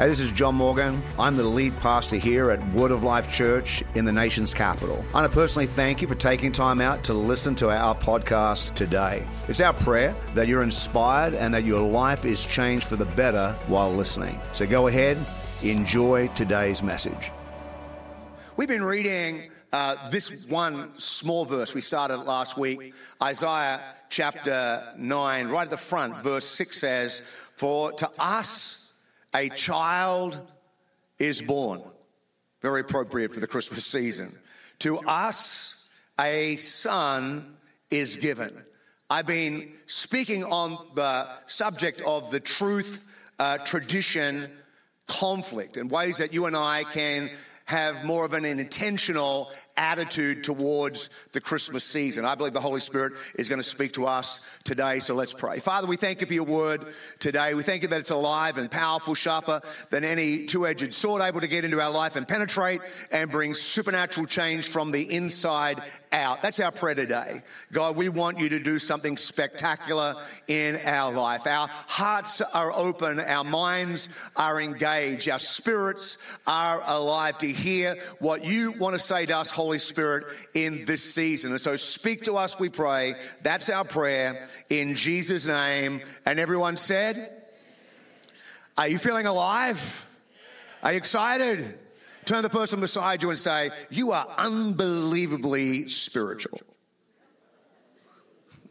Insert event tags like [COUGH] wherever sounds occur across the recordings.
Hey, this is John Morgan. I'm the lead pastor here at Word of Life Church in the nation's capital. I want to personally thank you for taking time out to listen to our podcast today. It's our prayer that you're inspired and that your life is changed for the better while listening. So go ahead, enjoy today's message. We've been reading uh, this one small verse. We started last week, Isaiah chapter 9, right at the front, verse 6 says, For to us, a child is born. Very appropriate for the Christmas season. To us, a son is given. I've been speaking on the subject of the truth uh, tradition conflict and ways that you and I can have more of an intentional attitude towards the Christmas season. I believe the Holy Spirit is going to speak to us today, so let's pray. Father, we thank you for your word today. We thank you that it's alive and powerful, sharper than any two edged sword, able to get into our life and penetrate and bring supernatural change from the inside out. That's our prayer today. God, we want you to do something spectacular in our life. Our hearts are open, our minds are engaged, our spirits are alive to hear what you want to say to us, Holy Spirit, in this season. And so speak to us, we pray. That's our prayer in Jesus' name. And everyone said, Are you feeling alive? Are you excited? Turn the person beside you and say, You are unbelievably spiritual.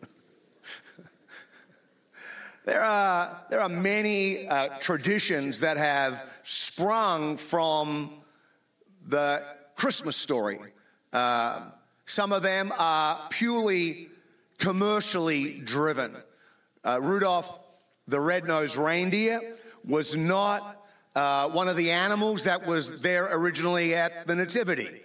[LAUGHS] there, are, there are many uh, traditions that have sprung from the Christmas story. Uh, some of them are purely commercially driven. Uh, Rudolph the red-nosed reindeer was not uh, one of the animals that was there originally at the Nativity.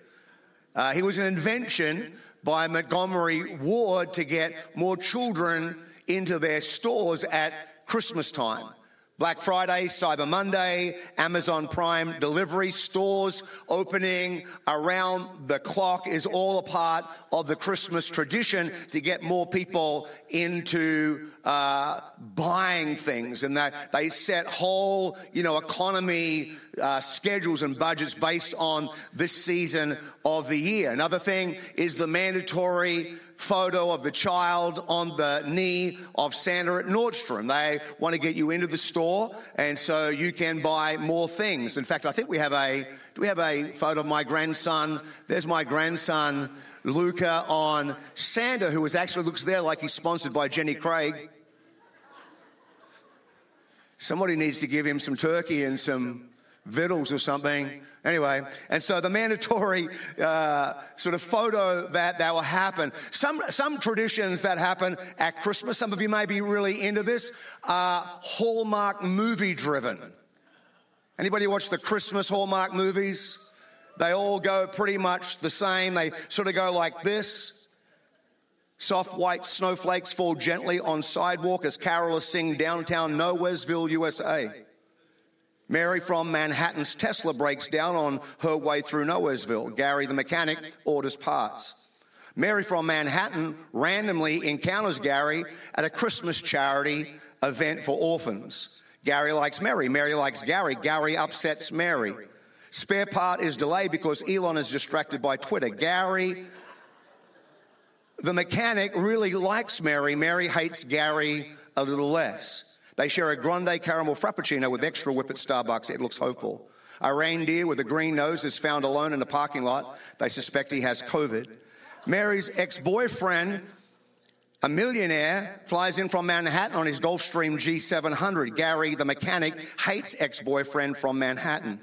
Uh, he was an invention by Montgomery Ward to get more children into their stores at Christmas time. Black Friday, Cyber Monday, Amazon Prime delivery, stores opening around the clock is all a part of the Christmas tradition to get more people into uh, buying things. And that they set whole, you know, economy uh, schedules and budgets based on this season of the year. Another thing is the mandatory photo of the child on the knee of Santa at Nordstrom. They want to get you into the store, and so you can buy more things. In fact, I think we have a do we have a photo of my grandson? There's my grandson Luca on Santa, who is actually looks there like he's sponsored by Jenny Craig. Somebody needs to give him some turkey and some victuals or something. Anyway, and so the mandatory uh, sort of photo that that will happen. Some some traditions that happen at Christmas. Some of you may be really into this. Are Hallmark movie driven. Anybody watch the Christmas Hallmark movies? They all go pretty much the same. They sort of go like this. Soft white snowflakes fall gently on sidewalk as carolers sing downtown Nowheresville, USA. Mary from Manhattan's Tesla breaks down on her way through Nowheresville. Gary, the mechanic, orders parts. Mary from Manhattan randomly encounters Gary at a Christmas charity event for orphans. Gary likes Mary. Mary likes Gary. Gary upsets Mary. Spare part is delayed because Elon is distracted by Twitter. Gary, the mechanic, really likes Mary. Mary hates Gary a little less. They share a grande caramel frappuccino with extra whip at Starbucks. It looks hopeful. A reindeer with a green nose is found alone in a parking lot. They suspect he has COVID. Mary's ex boyfriend, a millionaire, flies in from Manhattan on his Gulfstream G700. Gary, the mechanic, hates ex boyfriend from Manhattan.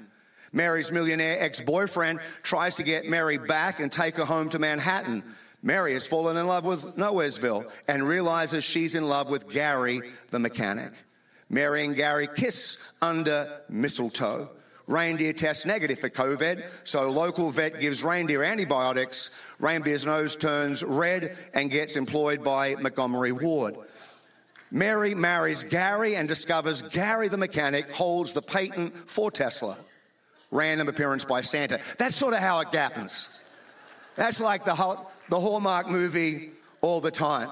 Mary's millionaire ex boyfriend tries to get Mary back and take her home to Manhattan. Mary has fallen in love with Nowheresville and realizes she's in love with Gary, the mechanic. Mary and Gary kiss under mistletoe. Reindeer tests negative for COVID, so local vet gives reindeer antibiotics. Reindeer's nose turns red and gets employed by Montgomery Ward. Mary marries Gary and discovers Gary the mechanic holds the patent for Tesla. Random appearance by Santa. That's sort of how it happens. That's like the whole, the Hallmark movie all the time.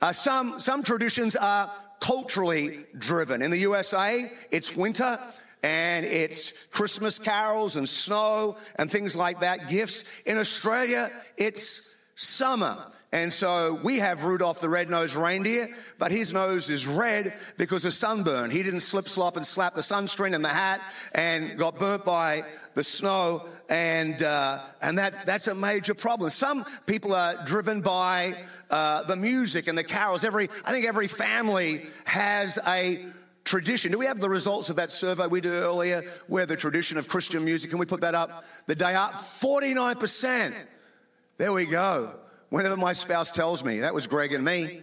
Uh, some, some traditions are culturally driven. In the USA, it's winter and it's Christmas carols and snow and things like that, gifts. In Australia, it's summer. And so we have Rudolph the red-nosed reindeer, but his nose is red because of sunburn. He didn't slip slop and slap the sunscreen and the hat and got burnt by the snow. And, uh, and that, that's a major problem. Some people are driven by uh, the music and the carols. Every, I think every family has a tradition. Do we have the results of that survey we did earlier where the tradition of Christian music, can we put that up? The day up, 49%. There we go. Whenever my spouse tells me, that was Greg and me.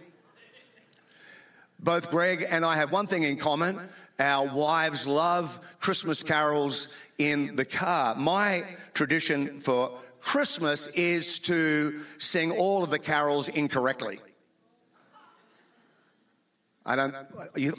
Both Greg and I have one thing in common. Our wives love Christmas carols in the car. My tradition for Christmas is to sing all of the carols incorrectly. I don't,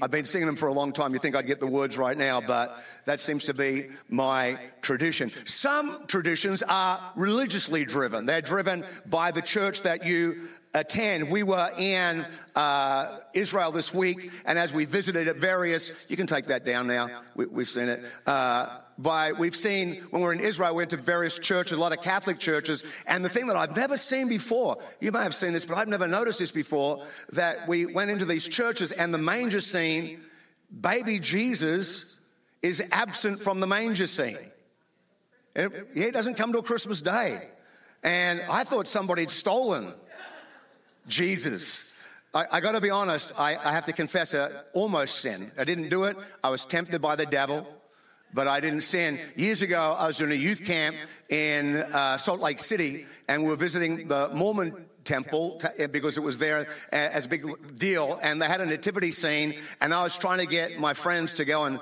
I've been singing them for a long time. You think I'd get the words right now, but that seems to be my tradition. Some traditions are religiously driven. They're driven by the church that you attend. We were in uh, Israel this week, and as we visited at various, you can take that down now. We, have seen it. Uh, by we've seen when we're in Israel, we went to various churches, a lot of Catholic churches, and the thing that I've never seen before, you may have seen this, but I've never noticed this before, that we went into these churches and the manger scene, baby Jesus is absent from the manger scene. It, he doesn't come a Christmas day. And I thought somebody had stolen Jesus. I, I got to be honest, I, I have to confess, I almost sin. I didn't do it. I was tempted by the devil but I didn't sin. Years ago, I was in a youth camp in uh, Salt Lake City, and we were visiting the Mormon temple because it was there as a big deal, and they had a nativity scene, and I was trying to get my friends to go and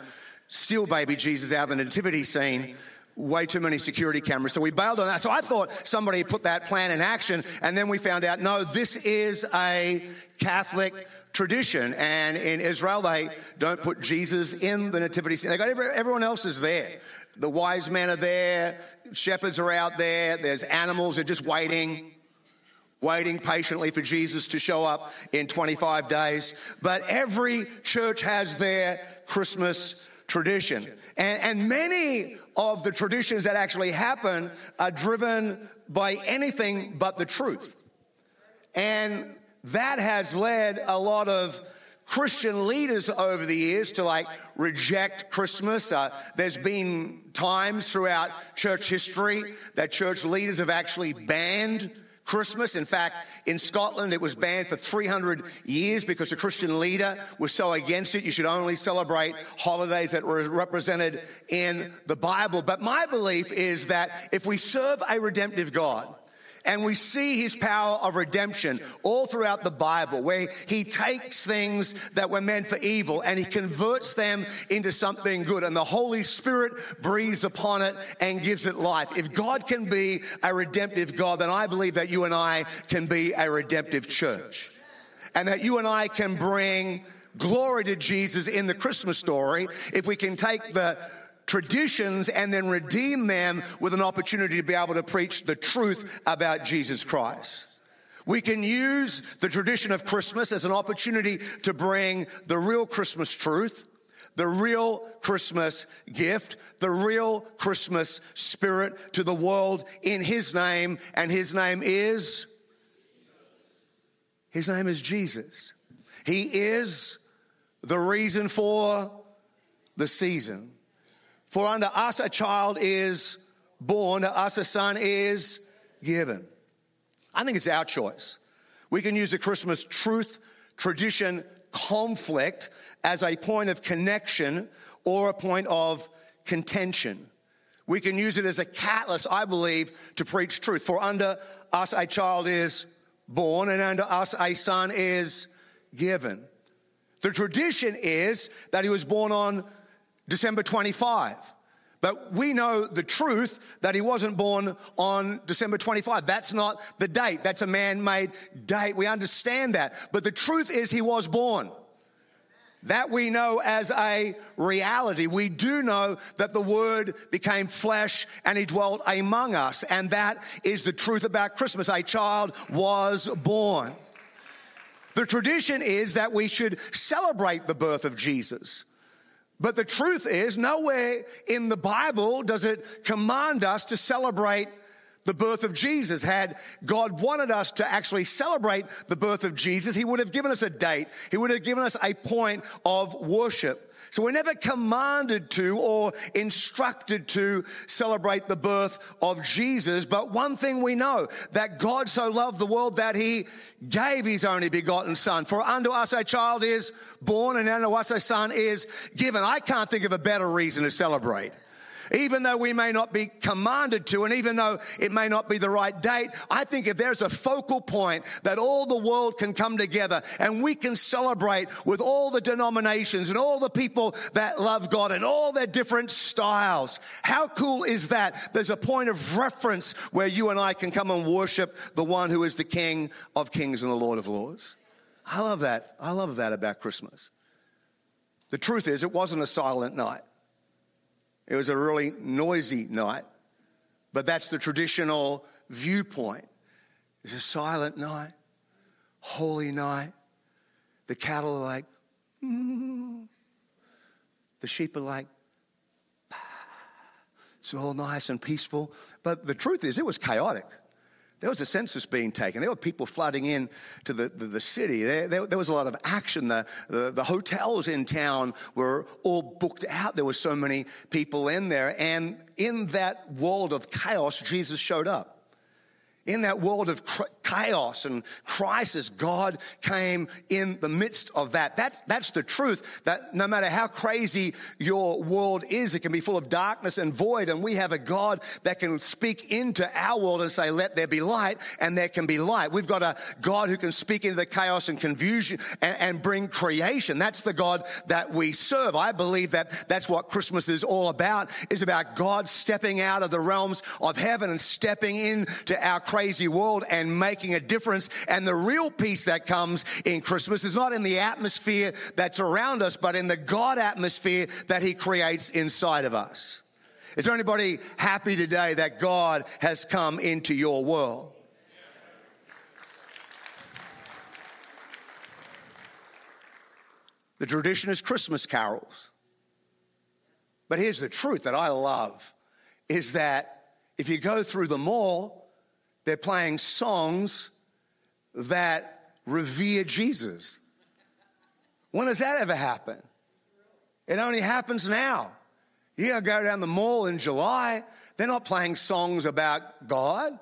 steal baby Jesus out of the nativity scene. Way too many security cameras. So we bailed on that. So I thought somebody put that plan in action, and then we found out no, this is a Catholic tradition. And in Israel, they don't put Jesus in the nativity scene. They got every, everyone else is there. The wise men are there. Shepherds are out there. There's animals. They're just waiting, waiting patiently for Jesus to show up in 25 days. But every church has their Christmas tradition. And, and many of the traditions that actually happen are driven by anything but the truth. And that has led a lot of Christian leaders over the years to like reject Christmas. Uh, there's been times throughout church history that church leaders have actually banned Christmas. In fact, in Scotland, it was banned for 300 years because a Christian leader was so against it. You should only celebrate holidays that were represented in the Bible. But my belief is that if we serve a redemptive God, and we see his power of redemption all throughout the Bible, where he takes things that were meant for evil and he converts them into something good. And the Holy Spirit breathes upon it and gives it life. If God can be a redemptive God, then I believe that you and I can be a redemptive church. And that you and I can bring glory to Jesus in the Christmas story if we can take the traditions and then redeem them with an opportunity to be able to preach the truth about Jesus Christ. We can use the tradition of Christmas as an opportunity to bring the real Christmas truth, the real Christmas gift, the real Christmas spirit to the world in His name, and His name is? His name is Jesus. He is the reason for the season. For unto us a child is born, to us a son is given. I think it's our choice. We can use the Christmas truth, tradition, conflict as a point of connection or a point of contention. We can use it as a catalyst, I believe, to preach truth. For unto us a child is born, and unto us a son is given. The tradition is that he was born on December 25. But we know the truth that he wasn't born on December 25. That's not the date. That's a man made date. We understand that. But the truth is he was born. That we know as a reality. We do know that the Word became flesh and He dwelt among us. And that is the truth about Christmas. A child was born. The tradition is that we should celebrate the birth of Jesus. But the truth is, nowhere in the Bible does it command us to celebrate the birth of Jesus. Had God wanted us to actually celebrate the birth of Jesus, He would have given us a date. He would have given us a point of worship. So we're never commanded to or instructed to celebrate the birth of Jesus. But one thing we know that God so loved the world that he gave his only begotten son. For unto us a child is born and unto us a son is given. I can't think of a better reason to celebrate even though we may not be commanded to, and even though it may not be the right date, I think if there's a focal point that all the world can come together and we can celebrate with all the denominations and all the people that love God and all their different styles. How cool is that? There's a point of reference where you and I can come and worship the one who is the King of Kings and the Lord of Lords. I love that. I love that about Christmas. The truth is, it wasn't a silent night. It was a really noisy night, but that's the traditional viewpoint. It's a silent night, holy night. The cattle are like, mm. the sheep are like, bah. it's all nice and peaceful. But the truth is, it was chaotic. There was a census being taken. There were people flooding in to the, the, the city. There, there, there, was a lot of action. The, the, the, hotels in town were all booked out. There were so many people in there. And in that world of chaos, Jesus showed up. In that world of chaos and crisis, God came in the midst of that. That's, that's the truth that no matter how crazy your world is, it can be full of darkness and void. And we have a God that can speak into our world and say, let there be light, and there can be light. We've got a God who can speak into the chaos and confusion and, and bring creation. That's the God that we serve. I believe that that's what Christmas is all about, is about God stepping out of the realms of heaven and stepping into our crazy world and making a difference. And the real peace that comes in Christmas is not in the atmosphere that's around us, but in the God atmosphere that He creates inside of us. Is there anybody happy today that God has come into your world? The tradition is Christmas carols. But here's the truth that I love is that if you go through the mall, they're playing songs that revere Jesus. When does that ever happen? It only happens now. You go down the mall in July, they're not playing songs about God.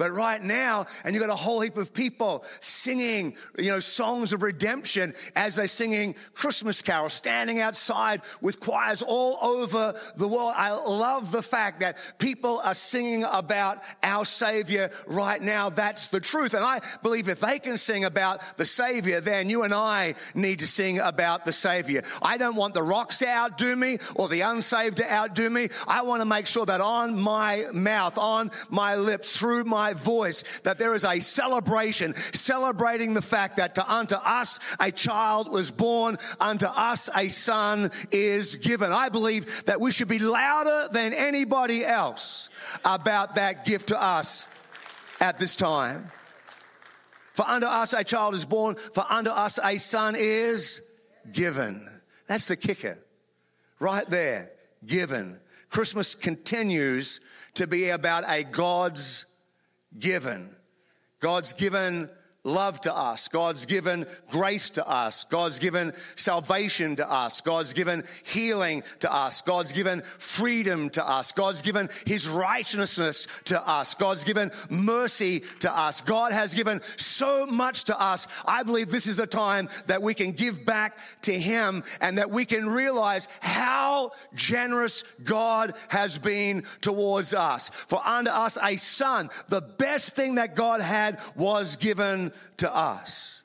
But right now, and you've got a whole heap of people singing, you know, songs of redemption as they're singing Christmas carols, standing outside with choirs all over the world. I love the fact that people are singing about our Savior right now. That's the truth. And I believe if they can sing about the Savior, then you and I need to sing about the Savior. I don't want the rocks to outdo me or the unsaved to outdo me. I want to make sure that on my mouth, on my lips, through my my voice that there is a celebration, celebrating the fact that to unto us a child was born, unto us a son is given. I believe that we should be louder than anybody else about that gift to us at this time. For unto us a child is born, for unto us a son is given. That's the kicker. Right there, given. Christmas continues to be about a God's given. God's given love to us. God's given grace to us. God's given salvation to us. God's given healing to us. God's given freedom to us. God's given his righteousness to us. God's given mercy to us. God has given so much to us. I believe this is a time that we can give back to him and that we can realize how generous God has been towards us. For unto us a son, the best thing that God had was given to us.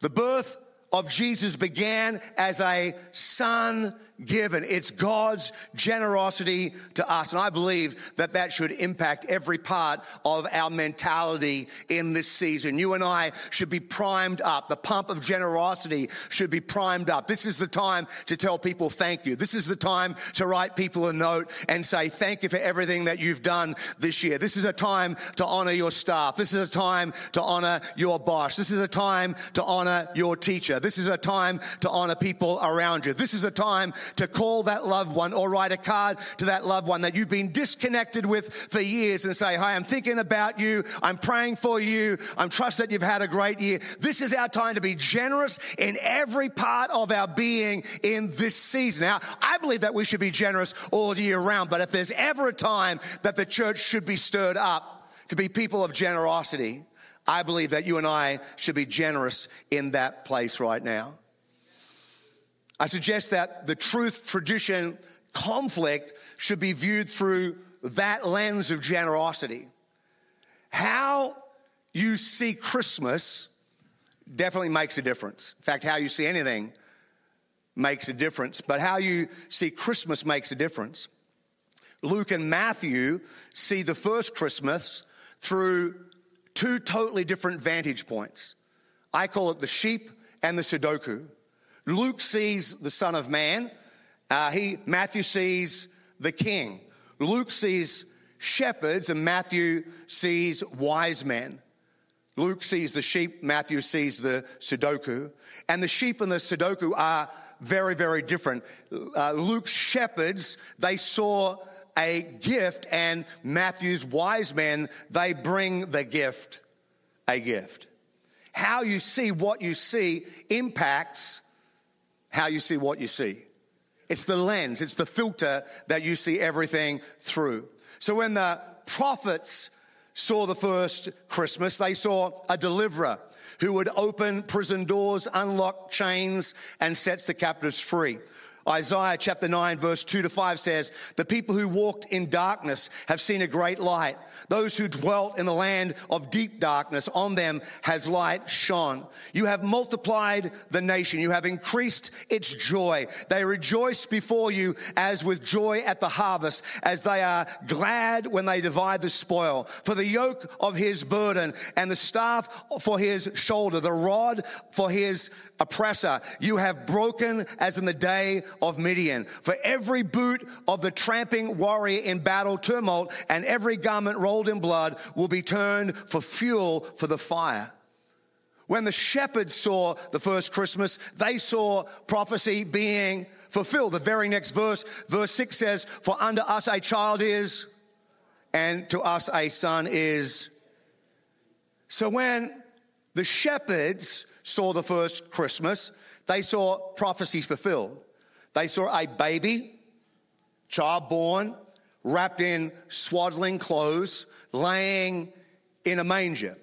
The birth of Jesus began as a son given. It's God's generosity to us. And I believe that that should impact every part of our mentality in this season. You and I should be primed up. The pump of generosity should be primed up. This is the time to tell people thank you. This is the time to write people a note and say thank you for everything that you've done this year. This is a time to honor your staff. This is a time to honor your boss. This is a time to honor your teacher. This is a time to honor people around you. This is a time to call that loved one or write a card to that loved one that you've been disconnected with for years and say, Hi, I'm thinking about you. I'm praying for you. I'm trust that you've had a great year. This is our time to be generous in every part of our being in this season. Now, I believe that we should be generous all year round, but if there's ever a time that the church should be stirred up to be people of generosity, I believe that you and I should be generous in that place right now. I suggest that the truth tradition conflict should be viewed through that lens of generosity. How you see Christmas definitely makes a difference. In fact, how you see anything makes a difference, but how you see Christmas makes a difference. Luke and Matthew see the first Christmas through two totally different vantage points. I call it the sheep and the Sudoku. Luke sees the Son of Man. Uh, he, Matthew sees the King. Luke sees shepherds, and Matthew sees wise men. Luke sees the sheep, Matthew sees the Sudoku. And the sheep and the Sudoku are very, very different. Uh, Luke's shepherds, they saw a gift, and Matthew's wise men, they bring the gift a gift. How you see what you see impacts how you see what you see. It's the lens, it's the filter that you see everything through. So when the prophets saw the first Christmas, they saw a deliverer who would open prison doors, unlock chains, and sets the captives free. Isaiah chapter 9, verse 2 to 5 says, The people who walked in darkness have seen a great light. Those who dwelt in the land of deep darkness, on them has light shone. You have multiplied the nation. You have increased its joy. They rejoice before you as with joy at the harvest, as they are glad when they divide the spoil. For the yoke of his burden and the staff for his shoulder, the rod for his oppressor, you have broken as in the day of Midian. For every boot of the tramping warrior in battle tumult and every garment rolled in blood will be turned for fuel for the fire. When the shepherds saw the first Christmas, they saw prophecy being fulfilled. The very next verse, verse 6 says, For unto us a child is, and to us a son is. So when the shepherds saw the first Christmas, they saw prophecies fulfilled. They saw a baby, child born, wrapped in swaddling clothes, laying in a manger.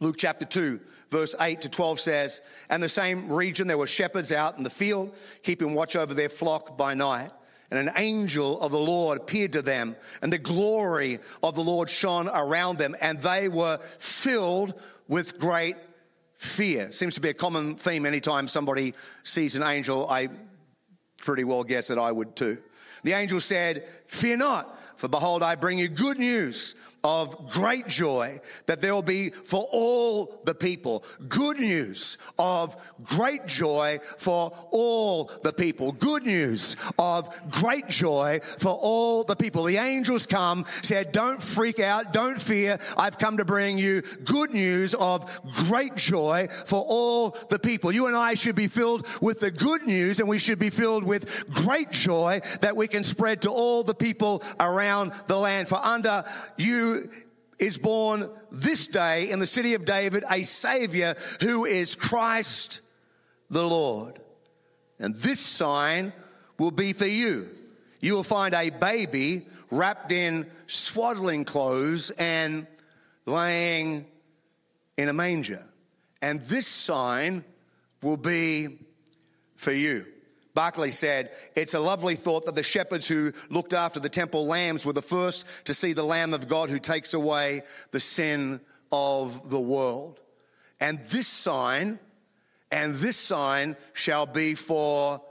Luke chapter 2, verse 8 to 12 says, And the same region there were shepherds out in the field, keeping watch over their flock by night. And an angel of the Lord appeared to them, and the glory of the Lord shone around them, and they were filled with great fear. Seems to be a common theme anytime somebody sees an angel. I pretty well guess that I would too. The angel said, Fear not, for behold, I bring you good news of great joy that there will be for all the people. Good news of great joy for all the people. Good news of great joy for all the people. The angels come, said, Don't freak out, don't fear. I've come to bring you good news of great joy for all the people. You and I should be filled with the good news and we should be filled with great joy that we can spread to all the people around the land. For under you is born this day in the city of David a Savior who is Christ the Lord. And this sign will be for you. You will find a baby wrapped in swaddling clothes and laying in a manger. And this sign will be for you. Barclay said, It's a lovely thought that the shepherds who looked after the temple lambs were the first to see the Lamb of God who takes away the sin of the world. And this sign, and this sign shall be for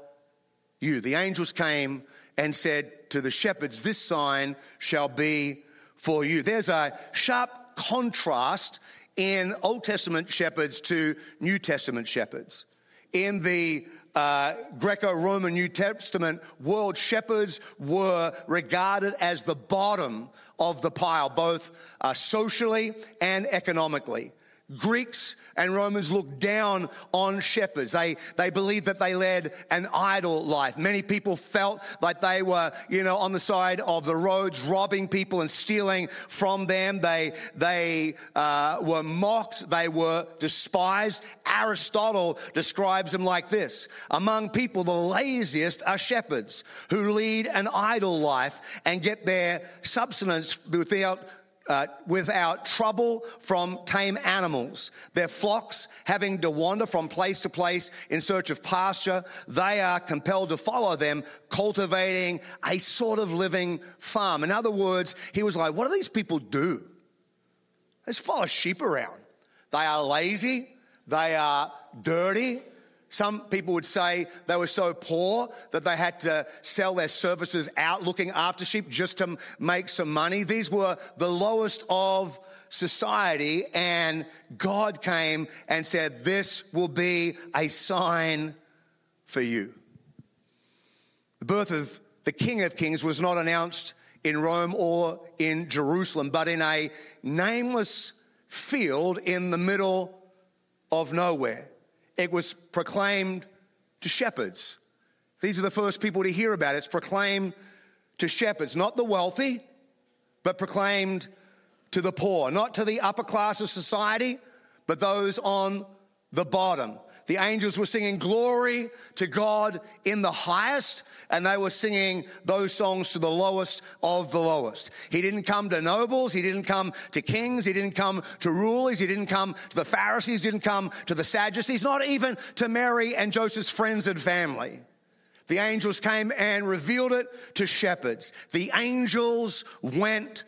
you. The angels came and said to the shepherds, This sign shall be for you. There's a sharp contrast in Old Testament shepherds to New Testament shepherds. In the uh, Greco Roman New Testament world, shepherds were regarded as the bottom of the pile, both uh, socially and economically. Greeks and Romans looked down on shepherds. They, they believed that they led an idle life. Many people felt like they were, you know, on the side of the roads, robbing people and stealing from them. They, they uh, were mocked. They were despised. Aristotle describes them like this. Among people, the laziest are shepherds who lead an idle life and get their subsistence without uh, without trouble from tame animals. Their flocks, having to wander from place to place in search of pasture, they are compelled to follow them, cultivating a sort of living farm. In other words, he was like, What do these people do? They just follow sheep around. They are lazy, they are dirty, some people would say they were so poor that they had to sell their services out looking after sheep just to make some money. These were the lowest of society, and God came and said, This will be a sign for you. The birth of the King of Kings was not announced in Rome or in Jerusalem, but in a nameless field in the middle of nowhere it was proclaimed to shepherds. These are the first people to hear about it. It's proclaimed to shepherds, not the wealthy, but proclaimed to the poor, not to the upper class of society, but those on the bottom. The angels were singing glory to God in the highest, and they were singing those songs to the lowest of the lowest. He didn't come to nobles, he didn't come to kings, he didn't come to rulers, he didn't come to the Pharisees, didn't come to the Sadducees, not even to Mary and Joseph's friends and family. The angels came and revealed it to shepherds. The angels went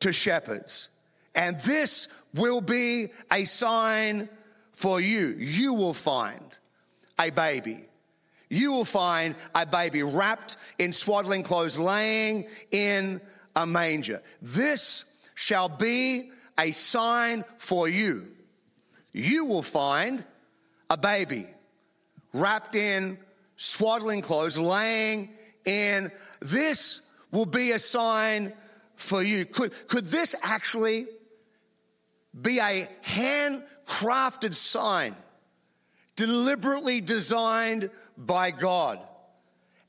to shepherds. And this will be a sign for you. You will find a baby. You will find a baby wrapped in swaddling clothes, laying in a manger. This shall be a sign for you. You will find a baby wrapped in swaddling clothes, laying in. This will be a sign for you. Could, could this actually be a hand crafted sign, deliberately designed by God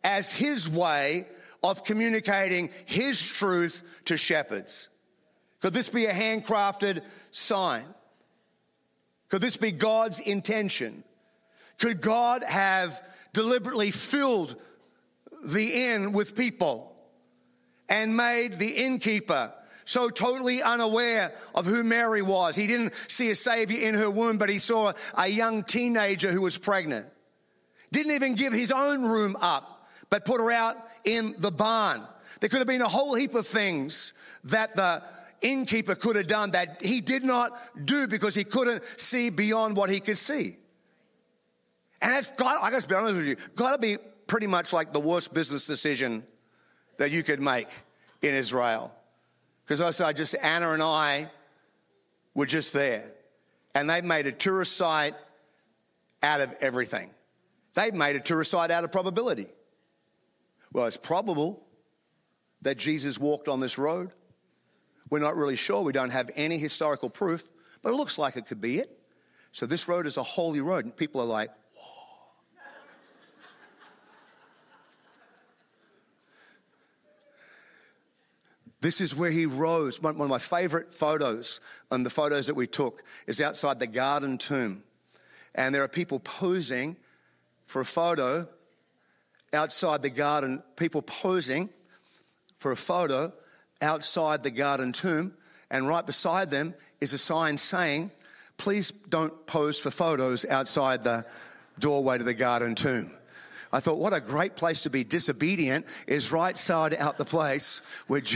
as his way of communicating his truth to shepherds? Could this be a handcrafted sign? Could this be God's intention? Could God have deliberately filled the inn with people and made the innkeeper so totally unaware of who Mary was. He didn't see a savior in her womb, but he saw a young teenager who was pregnant. Didn't even give his own room up, but put her out in the barn. There could have been a whole heap of things that the innkeeper could have done that he did not do because he couldn't see beyond what he could see. And that's got, I gotta be honest with you, gotta be pretty much like the worst business decision that you could make in Israel. Because I said, just Anna and I were just there. And they've made a tourist site out of everything. They've made a tourist site out of probability. Well, it's probable that Jesus walked on this road. We're not really sure. We don't have any historical proof, but it looks like it could be it. So this road is a holy road, and people are like, This is where he rose. One of my favorite photos, and the photos that we took, is outside the garden tomb. And there are people posing for a photo outside the garden, people posing for a photo outside the garden tomb. And right beside them is a sign saying, Please don't pose for photos outside the doorway to the garden tomb. I thought, what a great place to be disobedient is right side out the place where. [LAUGHS]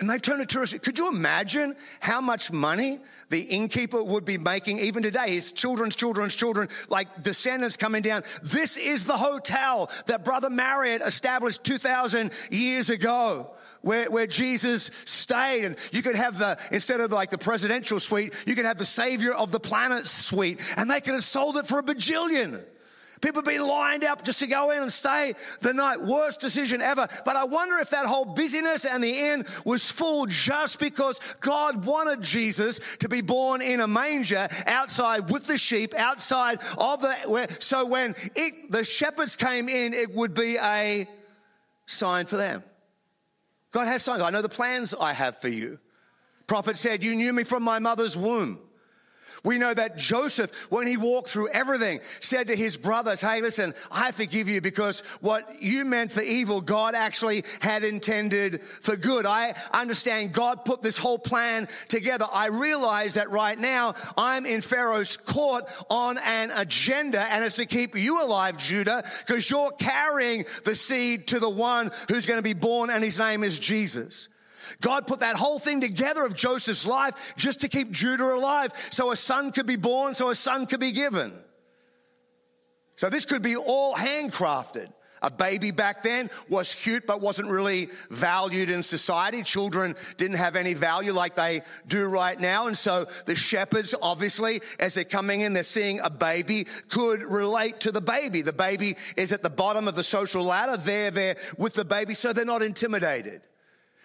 and they've turned to tourists. Could you imagine how much money the innkeeper would be making even today, his children's children's children, like descendants coming down. This is the hotel that Brother Marriott established 2,000 years ago. Where, where Jesus stayed, and you could have the instead of like the presidential suite, you could have the savior of the planet suite, and they could have sold it for a bajillion. People have been lined up just to go in and stay the night. Worst decision ever. But I wonder if that whole busyness and the inn was full just because God wanted Jesus to be born in a manger outside with the sheep, outside of the. Where, so when it, the shepherds came in, it would be a sign for them. God has signs. I know the plans I have for you. Prophet said, You knew me from my mother's womb. We know that Joseph, when he walked through everything, said to his brothers, Hey, listen, I forgive you because what you meant for evil, God actually had intended for good. I understand God put this whole plan together. I realize that right now I'm in Pharaoh's court on an agenda, and it's to keep you alive, Judah, because you're carrying the seed to the one who's going to be born, and his name is Jesus. God put that whole thing together of Joseph's life just to keep Judah alive so a son could be born, so a son could be given. So this could be all handcrafted. A baby back then was cute, but wasn't really valued in society. Children didn't have any value like they do right now. And so the shepherds, obviously, as they're coming in, they're seeing a baby, could relate to the baby. The baby is at the bottom of the social ladder. They're there with the baby, so they're not intimidated.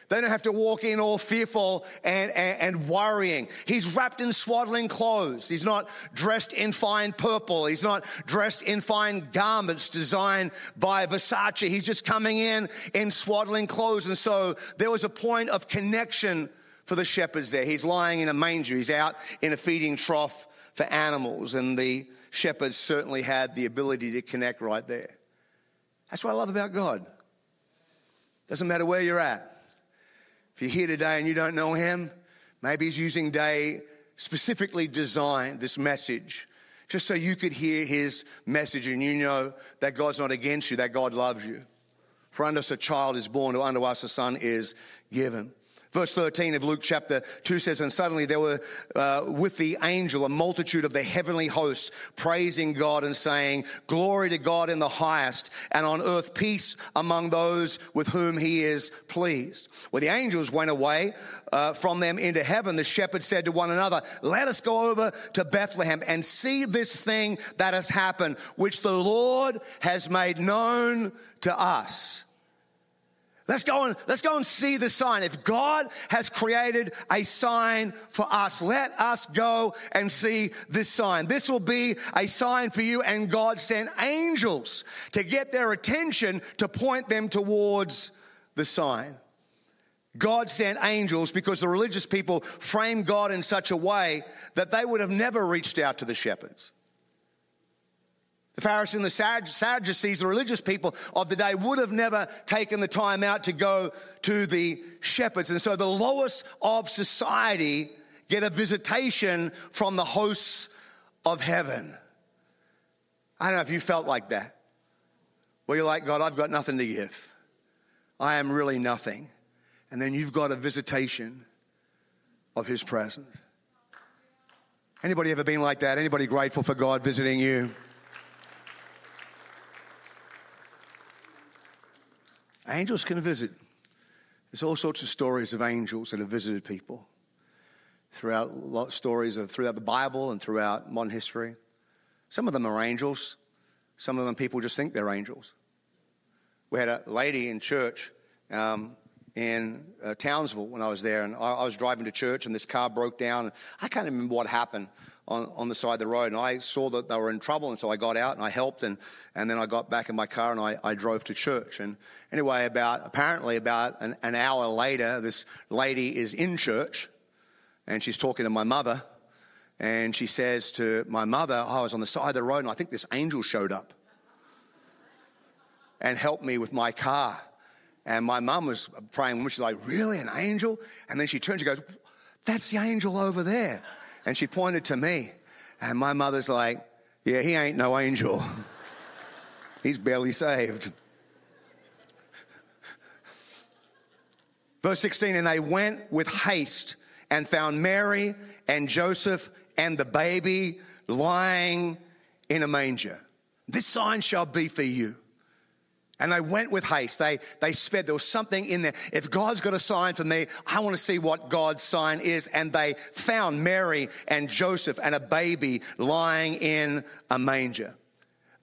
They don't have to walk in all fearful and, and, and, worrying. He's wrapped in swaddling clothes. He's not dressed in fine purple. He's not dressed in fine garments designed by Versace. He's just coming in in swaddling clothes. And so there was a point of connection for the shepherds there. He's lying in a manger. He's out in a feeding trough for animals. And the shepherds certainly had the ability to connect right there. That's what I love about God. Doesn't matter where you're at. If you're here today and you don't know him, maybe he's using day specifically designed this message just so you could hear his message and you know that God's not against you, that God loves you. For unto us a child is born, or unto us a son is given. Verse 13 of Luke chapter 2 says, And suddenly there were uh, with the angel a multitude of the heavenly hosts praising God and saying, Glory to God in the highest, and on earth peace among those with whom he is pleased. When the angels went away uh, from them into heaven, the shepherds said to one another, Let us go over to Bethlehem and see this thing that has happened, which the Lord has made known to us. Let's go and let's go and see the sign. If God has created a sign for us, let us go and see this sign. This will be a sign for you and God sent angels to get their attention to point them towards the sign. God sent angels because the religious people framed God in such a way that they would have never reached out to the shepherds. The Pharisees and the Sadducees, the religious people of the day, would have never taken the time out to go to the shepherds. And so the lowest of society get a visitation from the hosts of heaven. I don't know if you felt like that. Where you're like, God, I've got nothing to give. I am really nothing. And then you've got a visitation of his presence. Anybody ever been like that? Anybody grateful for God visiting you? Angels can visit. There's all sorts of stories of angels that have visited people throughout stories of throughout the Bible and throughout modern history. Some of them are angels. Some of them people just think they're angels. We had a lady in church um, in uh, Townsville when I was there, and I, I, was driving to church, and this car broke down. I can't remember what happened on, on the side of the road. And I saw that they were in trouble. And so I got out and I helped. And, and then I got back in my car and I, I drove to church. And anyway, about apparently about an, an hour later, this lady is in church and she's talking to my mother. And she says to my mother, oh, I was on the side of the road and I think this angel showed up and helped me with my car. And my mum was praying, and she's like, Really, an angel? And then she turns, she goes, That's the angel over there. And she pointed to me. And my mother's like, Yeah, he ain't no angel. [LAUGHS] He's barely saved. Verse 16, and they went with haste and found Mary and Joseph and the baby lying in a manger. This sign shall be for you. And they went with haste. They, they sped. There was something in there. If God's got a sign for me, I want to see what God's sign is. And they found Mary and Joseph and a baby lying in a manger.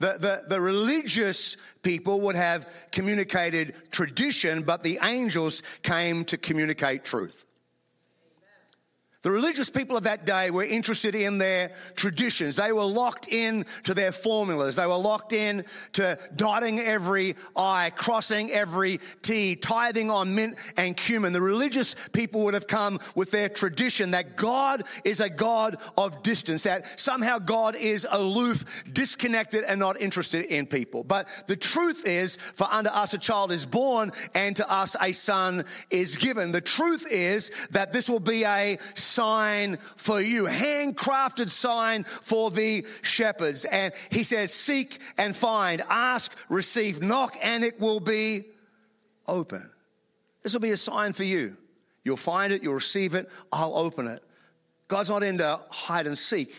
The, the, the religious people would have communicated tradition, but the angels came to communicate truth. The religious people of that day were interested in their traditions. They were locked in to their formulas. They were locked in to dotting every I, crossing every T, tithing on mint and cumin. The religious people would have come with their tradition that God is a God of distance, that somehow God is aloof, disconnected, and not interested in people. But the truth is, for unto us a child is born, and to us a son is given. The truth is that this will be a sign for you, handcrafted sign for the shepherds. And he says, Seek and find, ask, receive, knock, and it will be open. This will be a sign for you. You'll find it, you'll receive it, I'll open it. God's not into hide and seek.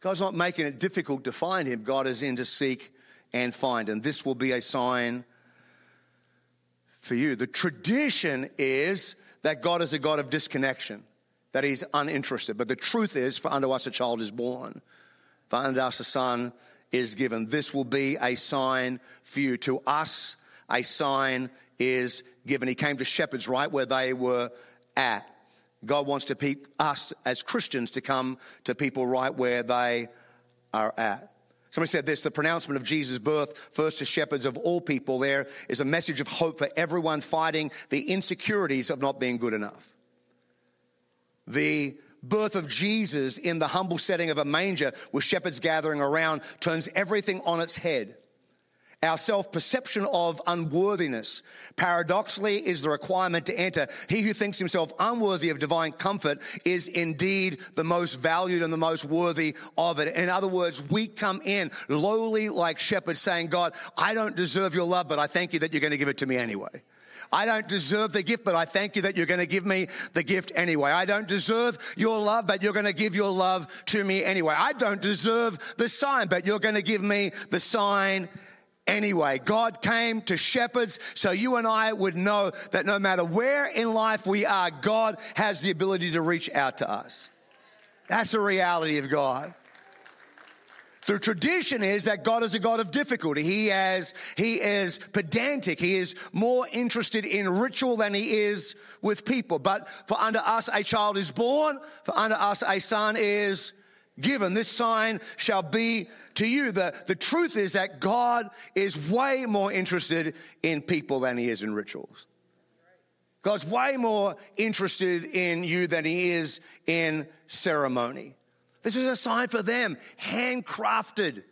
God's not making it difficult to find him. God is in to seek and find. And this will be a sign for you. The tradition is that God is a God of disconnection that he's uninterested. But the truth is, for unto us a child is born, for unto us a son is given. This will be a sign for you. To us, a sign is given. He came to shepherds right where they were at. God wants to pe- us as Christians to come to people right where they are at. Somebody said this the pronouncement of Jesus' birth, first to shepherds of all people, there is a message of hope for everyone fighting the insecurities of not being good enough the birth of Jesus in the humble setting of a manger with shepherds gathering around turns everything on its head. Our self perception of unworthiness, paradoxically, is the requirement to enter. He who thinks himself unworthy of divine comfort is indeed the most valued and the most worthy of it. In other words, we come in lowly like shepherds saying, God, I don't deserve your love, but I thank you that you're going to give it to me anyway. I don't deserve the gift, but I thank you that you're going to give me the gift anyway. I don't deserve your love, but you're going to give your love to me anyway. I don't deserve the sign, but you're going to give me the sign anyway. God came to shepherds so you and I would know that no matter where in life we are, God has the ability to reach out to us. That's the reality of God. The tradition is that God is a God of difficulty. He has, he is pedantic. He is more interested in ritual than he is with people. But for under us a child is born, for under us a son is given. This sign shall be to you. The, the truth is that God is way more interested in people than he is in rituals. God's way more interested in you than he is in ceremony. This is a sign for them, handcrafted,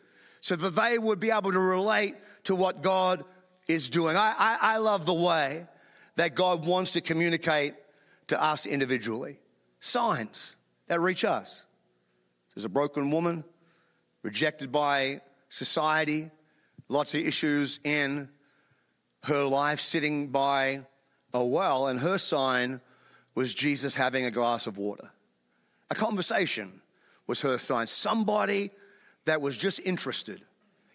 so that they would be able to relate to what God is doing. I, I, I love the way that God wants to communicate to us individually. Signs that reach us. There's a broken woman, rejected by society, lots of issues in her life, sitting by a well, and her sign was Jesus having a glass of water. A conversation was her sign. Somebody that was just interested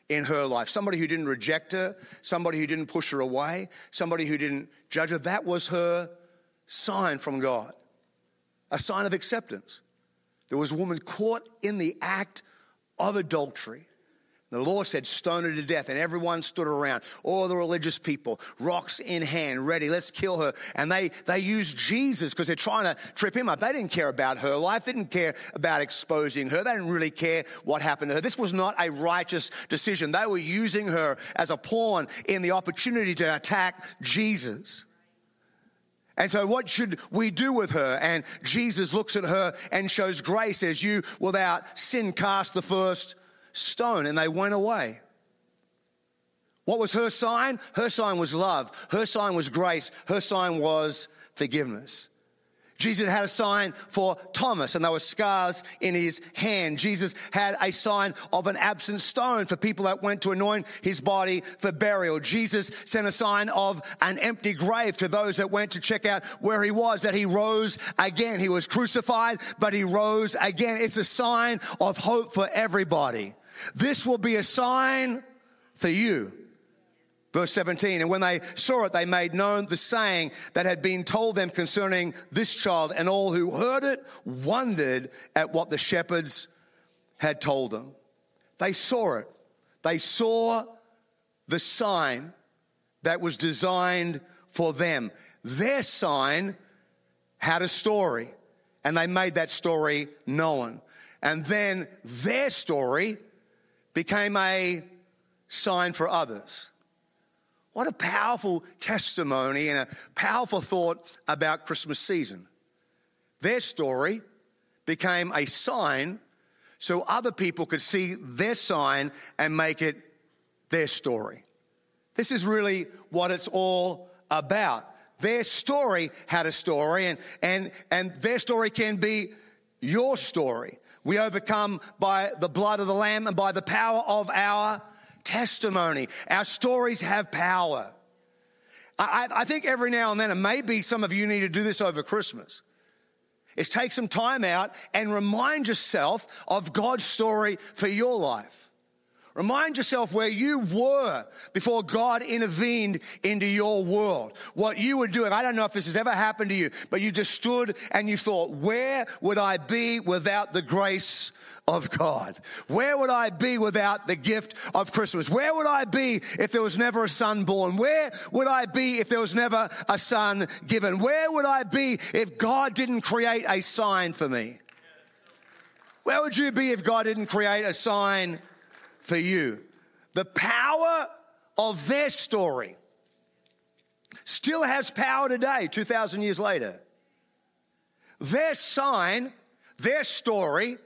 in her life, somebody who didn't reject her, somebody who didn't push her away, somebody who didn't judge her. That was her sign from God, a sign of acceptance. There was a woman caught in the act of adultery. The law said, stone her to death, and everyone stood around, all the religious people, rocks in hand, ready, let's kill her. And they, they used Jesus because they're trying to trip him up. They didn't care about her life, they didn't care about exposing her, they didn't really care what happened to her. This was not a righteous decision. They were using her as a pawn in the opportunity to attack Jesus. And so, what should we do with her? And Jesus looks at her and shows grace as you, without sin, cast the first stone and they went away. What was her sign? Her sign was love. Her sign was grace. Her sign was forgiveness. Jesus had a sign for Thomas, and there were scars in his hand. Jesus had a sign of an absent stone for people that went to anoint his body for burial. Jesus sent a sign of an empty grave to those that went to check out where he was, that he rose again. He was crucified, but he rose again. It's a sign of hope for everybody. This will be a sign for you. Verse 17, and when they saw it, they made known the saying that had been told them concerning this child, and all who heard it wondered at what the shepherds had told them. They saw it. They saw the sign that was designed for them. Their sign had a story, and they made that story known. And then their story became a sign for others. What a powerful testimony and a powerful thought about Christmas season. Their story became a sign so other people could see their sign and make it their story. This is really what it's all about. Their story had a story, and, and, and their story can be your story. We overcome by the blood of the Lamb and by the power of our testimony. Our stories have power. I, I, think every now and then, and maybe some of you need to do this over Christmas, is take some time out and remind yourself of God's story for your life. Remind yourself where you were before God intervened into your world. What you were doing. I don't know if this has ever happened to you, but you just stood and you thought, where would I be without the grace of God? Where would I be without the gift of Christmas? Where would I be if there was never a son born? Where would I be if there was never a son given? Where would I be if God didn't create a sign for me? Where would you be if God didn't create a sign for you? The power of their story still has power today, 2,000 years later. Their sign, their story,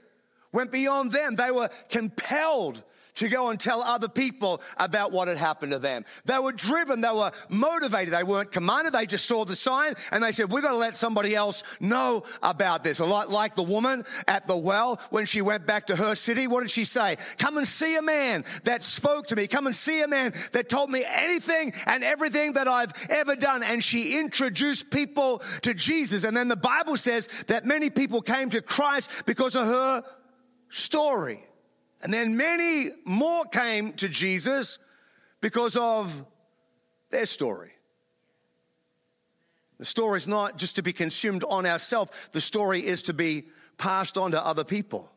went beyond them. They were compelled to go and tell other people about what had happened to them. They were driven, they were motivated, they weren't commanded, they just saw the sign and they said, We've got to let somebody else know about this. A lot like the woman at the well when she went back to her city. What did she say? Come and see a man that spoke to me. Come and see a man that told me anything and everything that I've ever done. And she introduced people to Jesus. And then the Bible says that many people came to Christ because of her story. And then many more came to Jesus because of their story. The story is not just to be consumed on ourselves, the story is to be passed on to other people.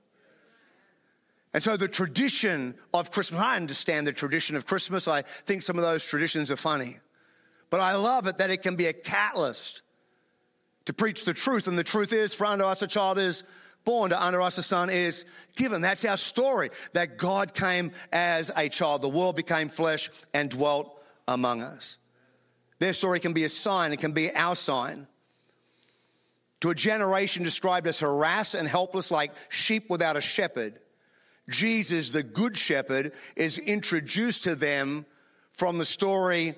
And so the tradition of Christmas, I understand the tradition of Christmas. I think some of those traditions are funny. But I love it that it can be a catalyst to preach the truth. And the truth is, for unto us a child is born, to unto us a son is given. That's our story, that God came as a child. The world became flesh and dwelt among us. Their story can be a sign, it can be our sign. To a generation described as harassed and helpless like sheep without a shepherd, Jesus, the good shepherd, is introduced to them from the story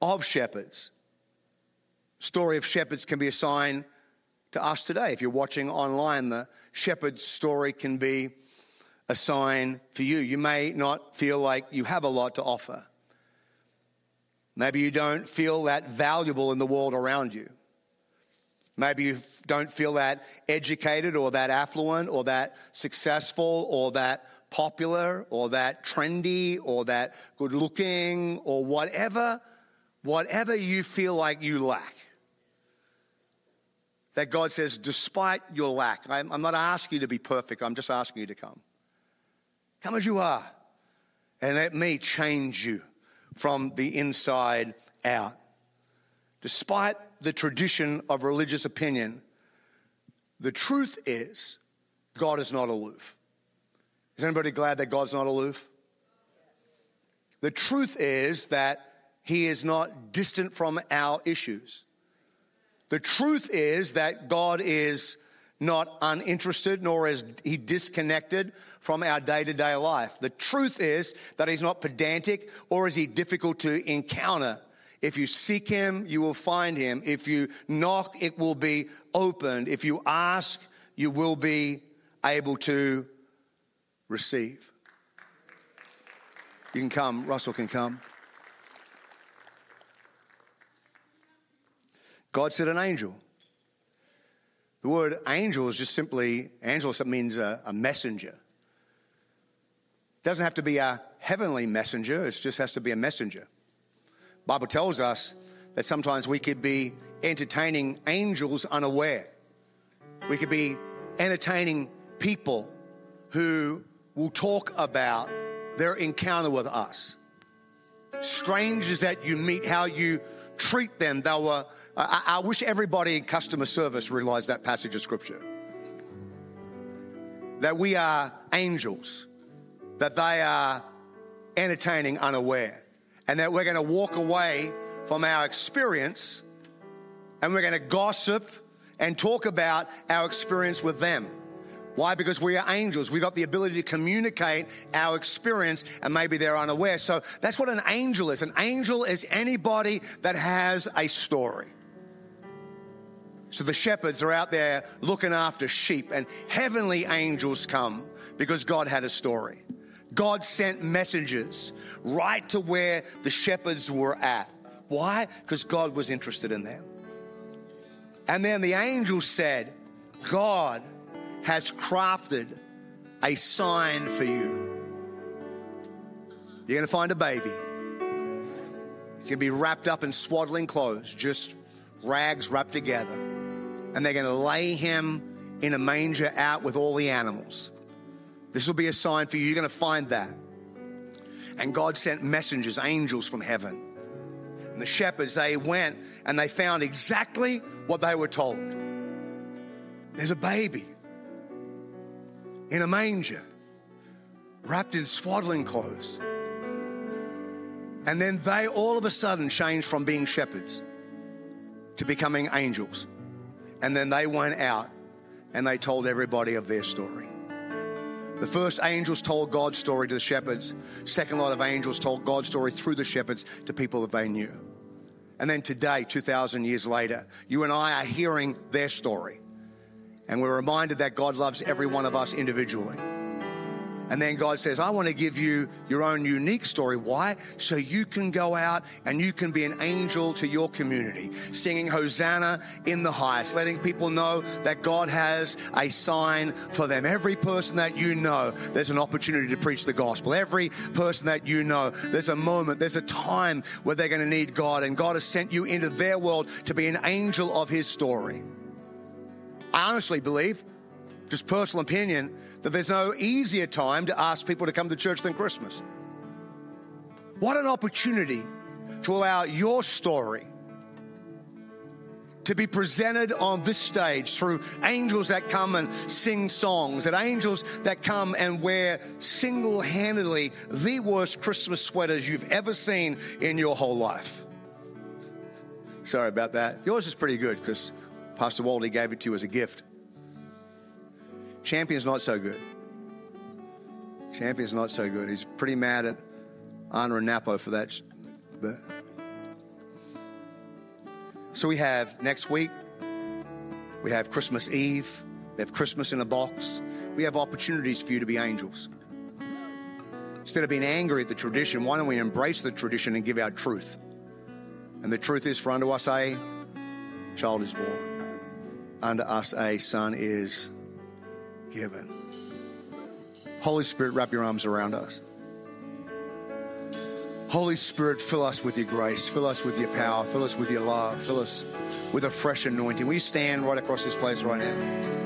of shepherds. Story of shepherds can be a sign to us today. If you're watching online, the shepherd's story can be a sign for you. You may not feel like you have a lot to offer. Maybe you don't feel that valuable in the world around you. Maybe you don't feel that educated or that affluent or that successful or that popular or that trendy or that good looking or whatever, whatever you feel like you lack that God says, despite your lack, I'm, I'm not asking you to be perfect, I'm just asking you to come. Come as you are, and let me change you from the inside out. Despite the tradition of religious opinion, the truth is God is not aloof. Is anybody glad that God's not aloof? The truth is that He is not distant from our issues. The truth is that God is not uninterested, nor is he disconnected from our day to day life. The truth is that he's not pedantic or is he difficult to encounter If you seek him, you will find him. If you knock, it will be opened. If you ask, you will be able to receive. You can come, Russell can come. God said an angel. The word angel is just simply, angel means a, a messenger. It doesn't have to be a heavenly messenger, it just has to be a messenger. Bible tells us that sometimes we could be entertaining angels unaware. We could be entertaining people who will talk about their encounter with us. Strangers that you meet, how you treat them. They were, I, I wish everybody in customer service realized that passage of scripture. That we are angels, that they are entertaining unaware and that we're going to walk away from our experience and we're going to gossip and talk about our experience with them. Why? Because we are angels. We've got the ability to communicate our experience, and maybe they're unaware. So that's what an angel is. An angel is anybody that has a story. So the shepherds are out there looking after sheep, and heavenly angels come because God had a story. God sent messengers right to where the shepherds were at. Why? Because God was interested in them. And then the angel said, God has crafted a sign for you. You're going to find a baby. He's going to be wrapped up in swaddling clothes, just rags wrapped together. And they're going to lay him in a manger out with all the animals. This will be a sign for you. You're going to find that. And God sent messengers, angels from heaven. And the shepherds, they went and they found exactly what they were told. There's a baby in a manger, wrapped in swaddling clothes. And then they all of a sudden changed from being shepherds to becoming angels. And then they went out and they told everybody of their story. The first angels told God's story to the shepherds. Second lot of angels told God's story through the shepherds to people that they knew. And then today, 2,000 years later, you and I are hearing their story. And we're reminded that God loves every one of us individually. And then God says, I want to give you your own unique story. Why? So you can go out and you can be an angel to your community, singing Hosanna in the highest, letting people know that God has a sign for them. Every person that you know, there's an opportunity to preach the gospel. Every person that you know, there's a moment, there's a time where they're going to need God, and God has sent you into their world to be an angel of His story. I honestly believe, just personal opinion, that there's no easier time to ask people to come to church than Christmas. What an opportunity to allow your story to be presented on this stage through angels that come and sing songs, and angels that come and wear single handedly the worst Christmas sweaters you've ever seen in your whole life. Sorry about that. Yours is pretty good because Pastor Waldy gave it to you as a gift. Champion's not so good. Champion's not so good. He's pretty mad at Anna and Napo for that. But so we have next week, we have Christmas Eve, we have Christmas in a box. We have opportunities for you to be angels. Instead of being angry at the tradition, why don't we embrace the tradition and give our truth? And the truth is, for unto us a child is born, unto us a son is given. Holy Spirit, wrap your arms around us. Holy Spirit, fill us with your grace, fill us with your power, fill us with your love, fill us with a fresh anointing. We stand right across this place right now?